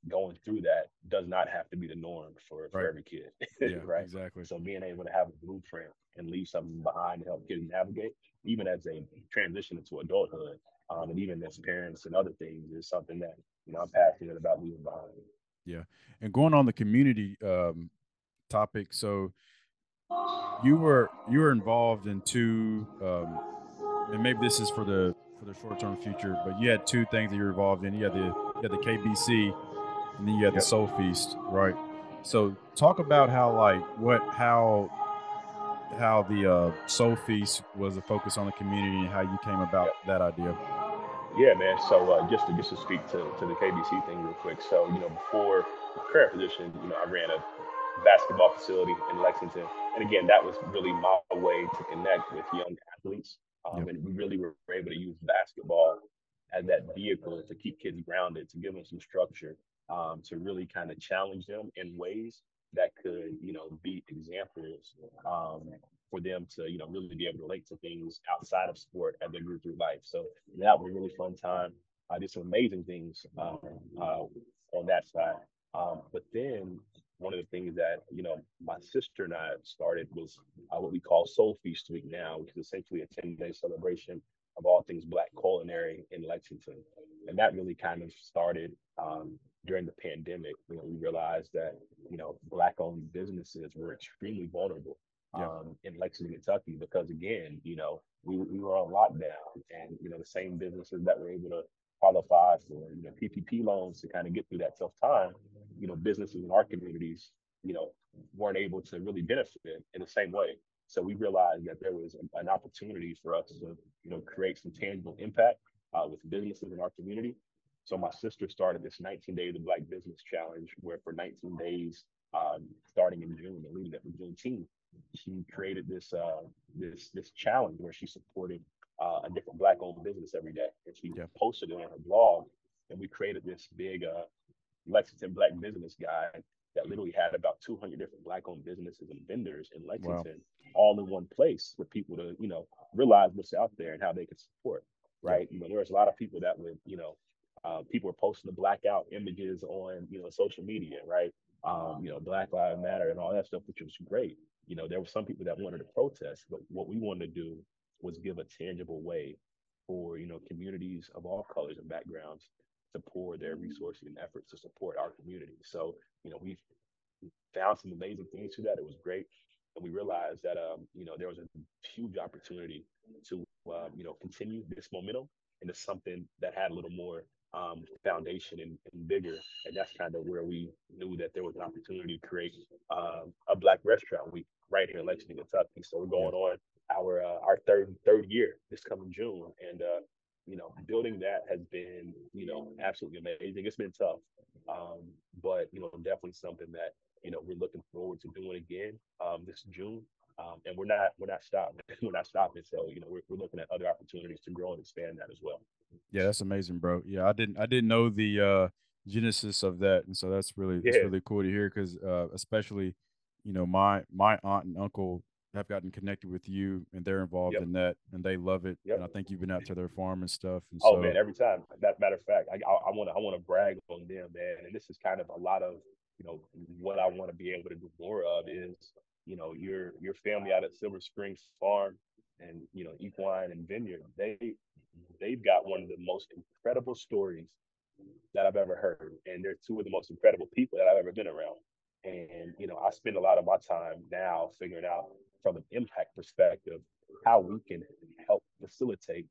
going through that does not have to be the norm for, for every kid. *laughs* Yeah, right. Exactly. So being able to have a blueprint and leave something behind to help kids navigate, even as they transition into adulthood, um, and even as parents and other things, is something that you know I'm passionate about leaving behind. Yeah, and going on the community um, topic, so you were you were involved in two, um, and maybe this is for the for the short term future, but you had two things that you were involved in. You had the you had the KBC, and then you had yep. the Soul Feast, right? So talk about how like what how how the uh, Soul Feast was a focus on the community and how you came about yep. that idea. Yeah, man. So uh, just to just to speak to, to the KBC thing real quick. So you know, before my current position, you know, I ran a basketball facility in Lexington, and again, that was really my way to connect with young athletes, um, yep. and we really were able to use basketball as that vehicle to keep kids grounded, to give them some structure, um, to really kind of challenge them in ways that could, you know, be examples um, for them to, you know, really be able to relate to things outside of sport as they grew through life. So that was a really fun time. I did some amazing things um, uh, on that side. Um, but then one of the things that you know my sister and I started was uh, what we call Soul Feast Week now, which is essentially a 10 day celebration of all things Black culinary in Lexington, and that really kind of started um, during the pandemic. You know, we realized that you know Black-owned businesses were extremely vulnerable yeah. um, in Lexington, Kentucky, because again, you know, we, we were on lockdown, and you know the same businesses that were able to qualify for you know PPP loans to kind of get through that tough time, you know, businesses in our communities, you know, weren't able to really benefit in the same way. So we realized that there was an opportunity for us to, you know, create some tangible impact uh, with businesses in our community. So my sister started this 19 Days of Black Business Challenge, where for 19 days, um, starting in June and leading up to Juneteenth, she created this uh, this this challenge where she supported uh, a different Black-owned business every day, and she yeah. posted it on her blog. And we created this big uh, Lexington Black Business Guide that literally had about 200 different Black-owned businesses and vendors in Lexington, wow. all in one place for people to you know realize what's out there and how they can support. Right, you know, there was a lot of people that would you know uh, people were posting the blackout images on you know social media, right? Um, you know, Black Lives Matter and all that stuff, which was great. You know, there were some people that wanted to protest, but what we wanted to do was give a tangible way for you know communities of all colors and backgrounds to pour their resources and efforts to support our community. So you know, we found some amazing things to that. It was great, and we realized that um, you know there was a huge opportunity to uh, you know continue this momentum into something that had a little more um, foundation and, and, bigger. And that's kind of where we knew that there was an opportunity to create uh, a Black Restaurant Week right here in Lexington, Kentucky. So we're going on our uh, our third third year this coming June, and uh, you know, building that has been you know absolutely amazing. It's been tough, um, but you know, definitely something that you know we're looking forward to doing again um, this June. Um, and we're not we're not stopping *laughs* we're not stopping so you know we're, we're looking at other opportunities to grow and expand that as well yeah, that's amazing, bro. Yeah, I didn't I didn't know the uh genesis of that, and so that's really yeah. that's really cool to hear because uh, especially you know my my aunt and uncle have gotten connected with you and they're involved yep. in that and they love it yep. and I think you've been out to their farm and stuff. And oh so, man, every time. That matter of fact, I want to I want to brag on them, man. And this is kind of a lot of you know what I want to be able to do more of is you know your your family out at Silver Springs Farm and you know Equine and Vineyard. They they've got one of the most incredible stories that I've ever heard. And they're two of the most incredible people that I've ever been around. And, you know, I spend a lot of my time now figuring out from an impact perspective how we can help facilitate,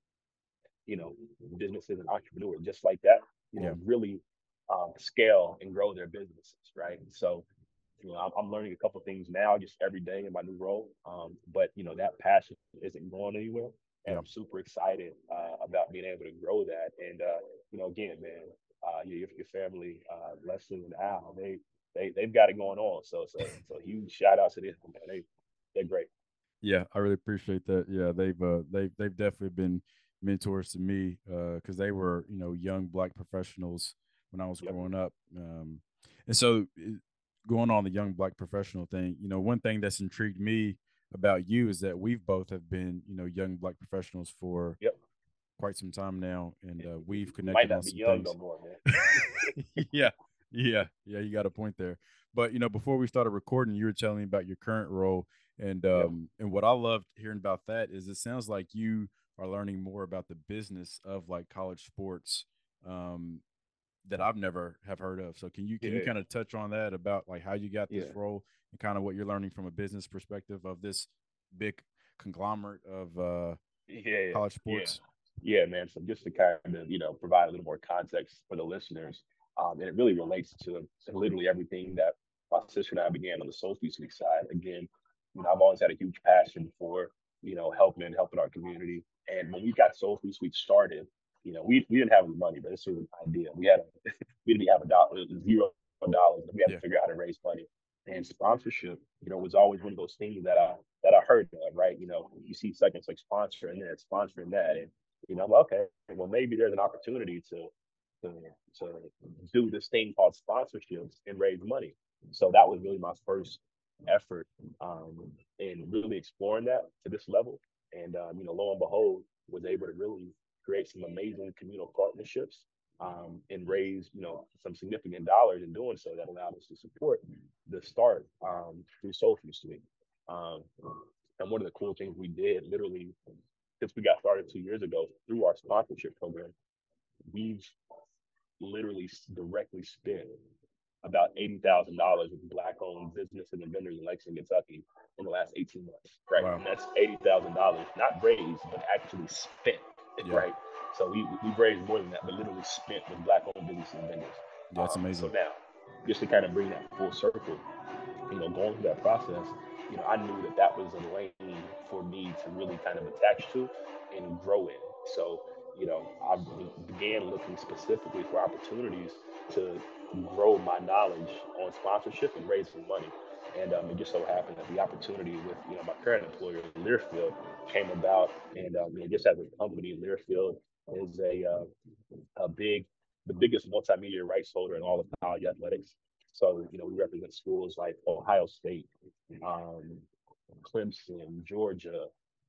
you know, businesses and entrepreneurs just like that, you know, really um, scale and grow their businesses, right? So you know, I'm, I'm learning a couple things now, just every day in my new role. Um, but you know, that passion isn't going anywhere, and yeah. I'm super excited uh, about being able to grow that. And uh, you know, again, man, uh, your, your family, uh, Leslie and Al, they they they've got it going on. So so so huge shout out to them, man. They they're great. Yeah, I really appreciate that. Yeah, they've uh, they've they've definitely been mentors to me because uh, they were you know young black professionals when I was yep. growing up. Um, and so going on the young black professional thing, you know, one thing that's intrigued me about you is that we've both have been, you know, young black professionals for yep. quite some time now, and uh, we've connected. Might not be young things. no more, man. *laughs* yeah, yeah, yeah. You got a point there. But you know, before we started recording, you were telling me about your current role, and um, yep. and what I loved hearing about that is it sounds like you are learning more about the business of like college sports um, that I've never have heard of. So can you can yeah. you kind of touch on that about like how you got this yeah. role and kind of what you're learning from a business perspective of this big conglomerate of uh yeah, college sports? Yeah. yeah, man. So just to kind of you know provide a little more context for the listeners, um, and it really relates to, to literally everything that my sister and I began on the Soul Feast side. Again, you know, I've always had a huge passion for you know helping and helping our community. And when we got Soul Food Suite started, you know, we, we didn't have any money, but this was an idea. We had a, *laughs* we didn't have a dollar, zero dollars. We had yeah. to figure out how to raise money. And sponsorship, you know, was always one of those things that I that I heard of, right? You know, you see seconds like sponsor and then sponsoring that, and you know, okay, well maybe there's an opportunity to to to do this thing called sponsorships and raise money. So that was really my first effort um, in really exploring that to this level. And um, you know, lo and behold, was able to really create some amazing communal partnerships um, and raise, you know, some significant dollars in doing so that allowed us to support the start um, through SoulFuel Suite. Um, and one of the cool things we did, literally, since we got started two years ago through our sponsorship program, we've literally directly spent about eighty thousand dollars with black-owned businesses and vendors in Lexington, Kentucky, in the last eighteen months. Right, wow. and that's eighty thousand dollars not raised but actually spent yeah. right? So we we've raised more than that, but literally spent with black-owned businesses and vendors. That's um, amazing. So now, just to kind of bring that full circle, you know, going through that process, you know, I knew that that was a lane for me to really kind of attach to and grow in. So, you know, I began looking specifically for opportunities to grow my knowledge on sponsorship and raise some money. And um, it just so happened that the opportunity with you know my current employer, Learfield, came about. And um, just as a company, Learfield is a uh, a big, the biggest multimedia rights holder in all of college athletics. So you know, we represent schools like Ohio State, um, Clemson, Georgia,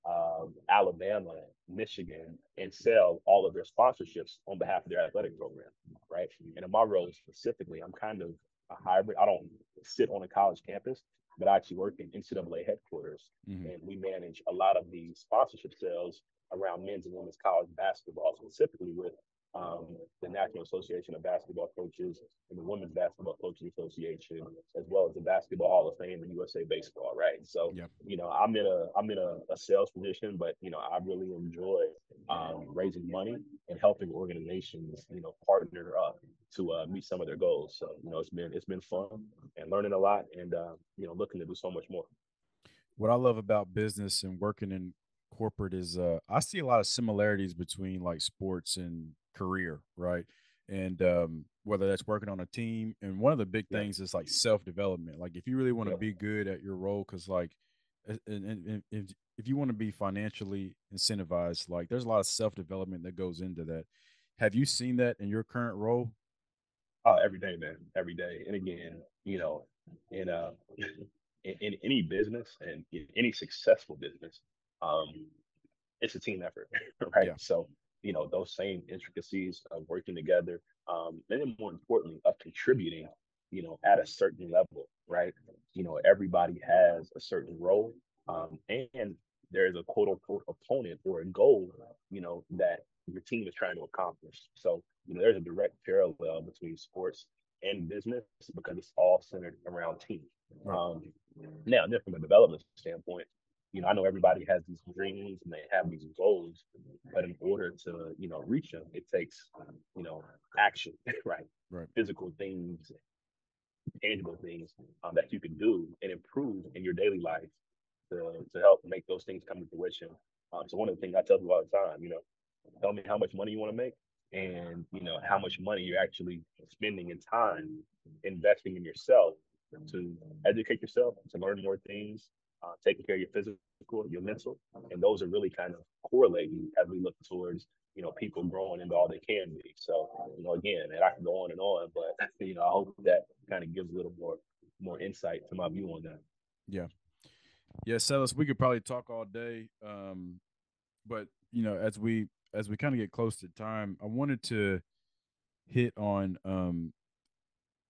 um, Alabama, Michigan, and sell all of their sponsorships on behalf of their athletic program, right? And in my role specifically, I'm kind of a hybrid. I don't sit on a college campus, but I actually work in NCAA headquarters, mm-hmm. and we manage a lot of the sponsorship sales around men's and women's college basketball, specifically with um, the National Association of Basketball Coaches and the Women's Basketball Coaches Association, as well as the Basketball Hall of Fame and USA Baseball. Right. So, yep. you know, I'm in a I'm in a, a, sales position, but you know, I really enjoy um, raising money and helping organizations, you know, partner up to uh, meet some of their goals. So, you know, it's been it's been fun and learning a lot, and uh, you know, looking to do so much more. What I love about business and working in corporate is uh, I see a lot of similarities between like sports and career, right? And um, whether that's working on a team, and one of the big things is like self development. Like if you really want to be good at your role, because like, and, and, if if you want to be financially incentivized, like there's a lot of self development that goes into that. Have you seen that in your current role? Oh, every day, man, every day. And again, you know, in uh, *laughs* in, in any business and any successful business, um, it's a team effort, *laughs* right? Yeah. So you know those same intricacies of working together um, and then more importantly of contributing you know at a certain level right you know everybody has a certain role um, and there's a quote unquote opponent or a goal you know that your team is trying to accomplish so you know there's a direct parallel between sports and business because it's all centered around team um, now then from a development standpoint you know, I know everybody has these dreams and they have these goals, but in order to, you know, reach them, it takes, you know, action, *laughs* right? Right. Physical things, tangible things um, that you can do and improve in your daily life to, to help make those things come to fruition. Um, so one of the things I tell people all the time, you know, tell me how much money you want to make and you know how much money you're actually spending in time investing in yourself to educate yourself to learn more things uh, taking care of your physical your mental. And those are really kind of correlating as we look towards you know people growing into all they can be. So you know again and i can go on and on but you know i hope that kind of gives a little more more insight to my view on that. Yeah. Yeah Cellus, we could probably talk all day um but you know as we as we kind of get close to time, I wanted to hit on um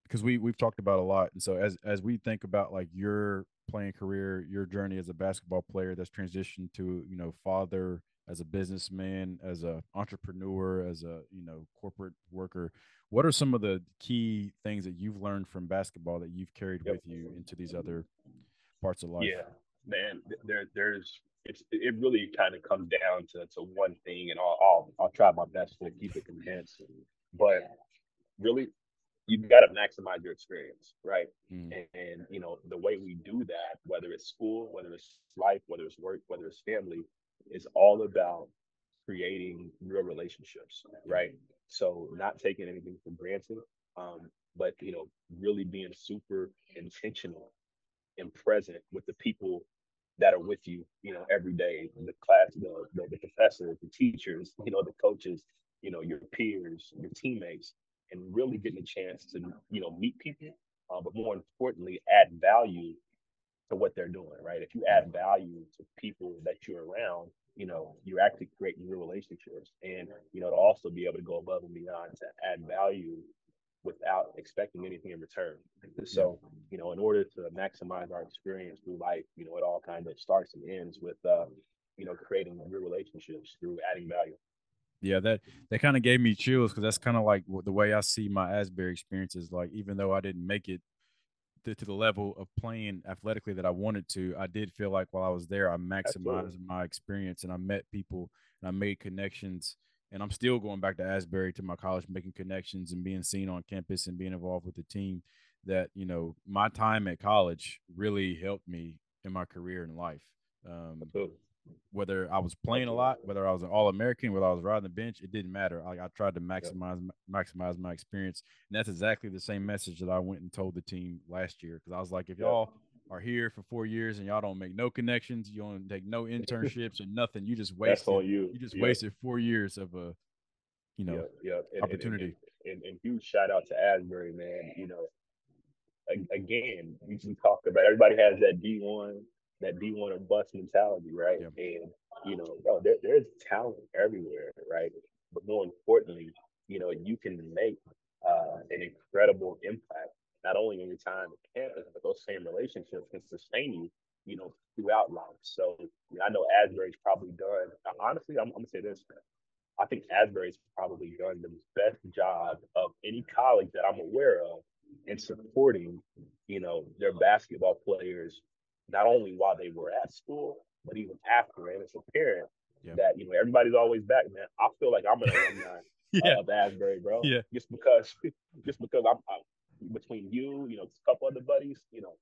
because we we've talked about a lot, and so as as we think about like your playing career, your journey as a basketball player that's transitioned to you know father as a businessman, as a entrepreneur, as a you know corporate worker. What are some of the key things that you've learned from basketball that you've carried yep. with you into these other parts of life? Yeah, man, there there's it's it really kind of comes down to, to one thing, and I'll, I'll I'll try my best to keep it condensed. But really, you've got to maximize your experience, right? Mm. And, and, you know the way we do that, whether it's school, whether it's life, whether it's work, whether it's family, is all about creating real relationships, right? So not taking anything for granted, um, but you know really being super intentional and present with the people that are with you, you know, every day. The class, the, the, the professors, the teachers, you know, the coaches, you know, your peers, your teammates, and really getting a chance to, you know, meet people, uh, but more importantly, add value to what they're doing, right? If you add value to people that you're around, you know, you're actually creating new relationships. And, you know, to also be able to go above and beyond to add value without expecting anything in return. So, you know, in order to maximize our experience through life, you know, it all kind of starts and ends with, uh, you know, creating new relationships through adding value. Yeah, that that kind of gave me chills because that's kind of like the way I see my Asbury experiences. Like, even though I didn't make it to, to, the level of playing athletically that I wanted to, I did feel like while I was there, I maximized Absolutely. my experience and I met people and I made connections and I'm still going back to Asbury to my college, making connections and being seen on campus and being involved with the team. That you know, my time at college really helped me in my career and life. Um, whether I was playing a lot, whether I was an All American, whether I was riding the bench, it didn't matter. I, I tried to maximize maximize my experience, and that's exactly the same message that I went and told the team last year. Because I was like, if y'all are here for four years and y'all don't make no connections, you don't take no internships or nothing. You just *laughs* wasted. That's on you. You just wasted four years of a, you know. And, opportunity. And, and, and, huge shout out to Asbury, man. You know, again, we can talk about everybody has that D one, that D one or bust mentality, right? Yep. And you know, bro, there, there's talent everywhere, right? But more importantly, you know, you can make uh, an incredible impact not only in your time at campus, but those same relationships can sustain you, you know, throughout life. So you know, I know Asbury's probably done. Honestly, I'm, I'm gonna say this. I think Asbury's probably done the best job of any college that I'm aware of in supporting, you know, their basketball players, not only while they were at school, but even after. And it's apparent yeah. that you know everybody's always back, man. I feel like I'm an *laughs* alumni yeah. of Asbury, bro. Yeah. Just because, *laughs* just because I'm, I'm between you, you know, a couple other buddies, you know,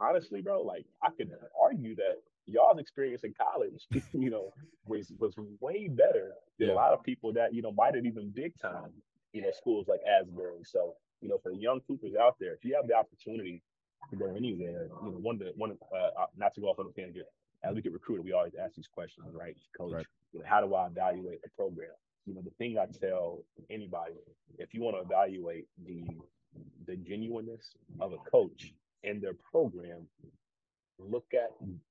honestly, bro, like I could argue that y'all's experience in college, *laughs* you know, was was way better than yeah. a lot of people that you know might have even big time, you know, schools like Asbury. So, you know, for the young Coopers out there, if you have the opportunity to go anywhere, you know, one of the one of uh, uh, not to go off on a tangent, as we get recruited, we always ask these questions, right, Coach? Right. You know, how do I evaluate a program? you know, the thing I tell anybody, if you want to evaluate the the genuineness of a coach and their program, look at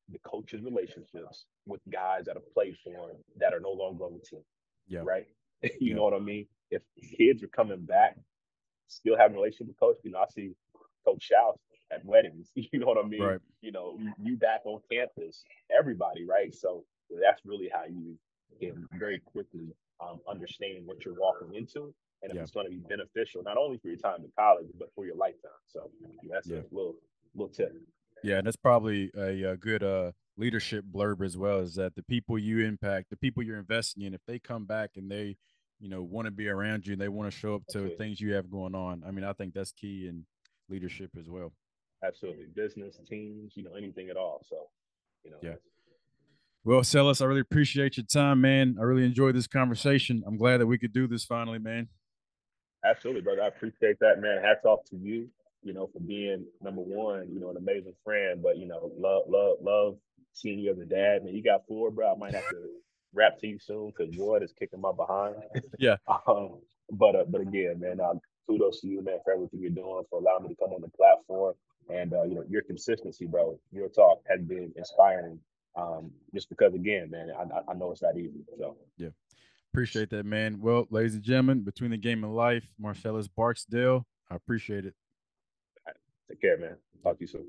the coach's relationships with guys that have played for him that are no longer on the team. Yeah. Right. *laughs* you yeah. know what I mean? If kids are coming back, still having a relationship with coach, you know, I see Coach Shouts at weddings. *laughs* You know what I mean? Right. You know, you, back on campus, everybody, right? So that's really how you can very quickly um, understanding what you're walking into and if yeah. it's going to be beneficial not only for your time in college but for your lifetime. So that's yeah. a little little tip. Yeah, and that's probably a, a, good uh, leadership blurb as well. Is that the people you impact, the people you're investing in, if they come back and they, you know, want to be around you and they want to show up to things you have going on. I mean, I think that's key. in leadership as well. Absolutely, business teams, you know, anything at all. So, you know, yeah. Well, Cellus, I really appreciate your time, man. I really enjoyed this conversation. I'm glad that we could do this finally, man. Absolutely, brother. I appreciate that, man. Hats off to you, you know, for being number one, you know, an amazing friend. But you know, love, love, love seeing you as a dad. Man, you got four, bro. I might have to rap to you soon because Ward is kicking my behind. Yeah. *laughs* um, but uh, but again, man, uh, kudos to you, man, for everything you're doing, for allowing me to come on the platform, and uh, you know, your consistency, bro. Your talk has been inspiring um, just because, again, man, I, I know it's not easy. So yeah, appreciate that, man. Well, ladies and gentlemen, between the game and life, Marcellus Barksdale, I appreciate it. Take care, man. Talk to you soon.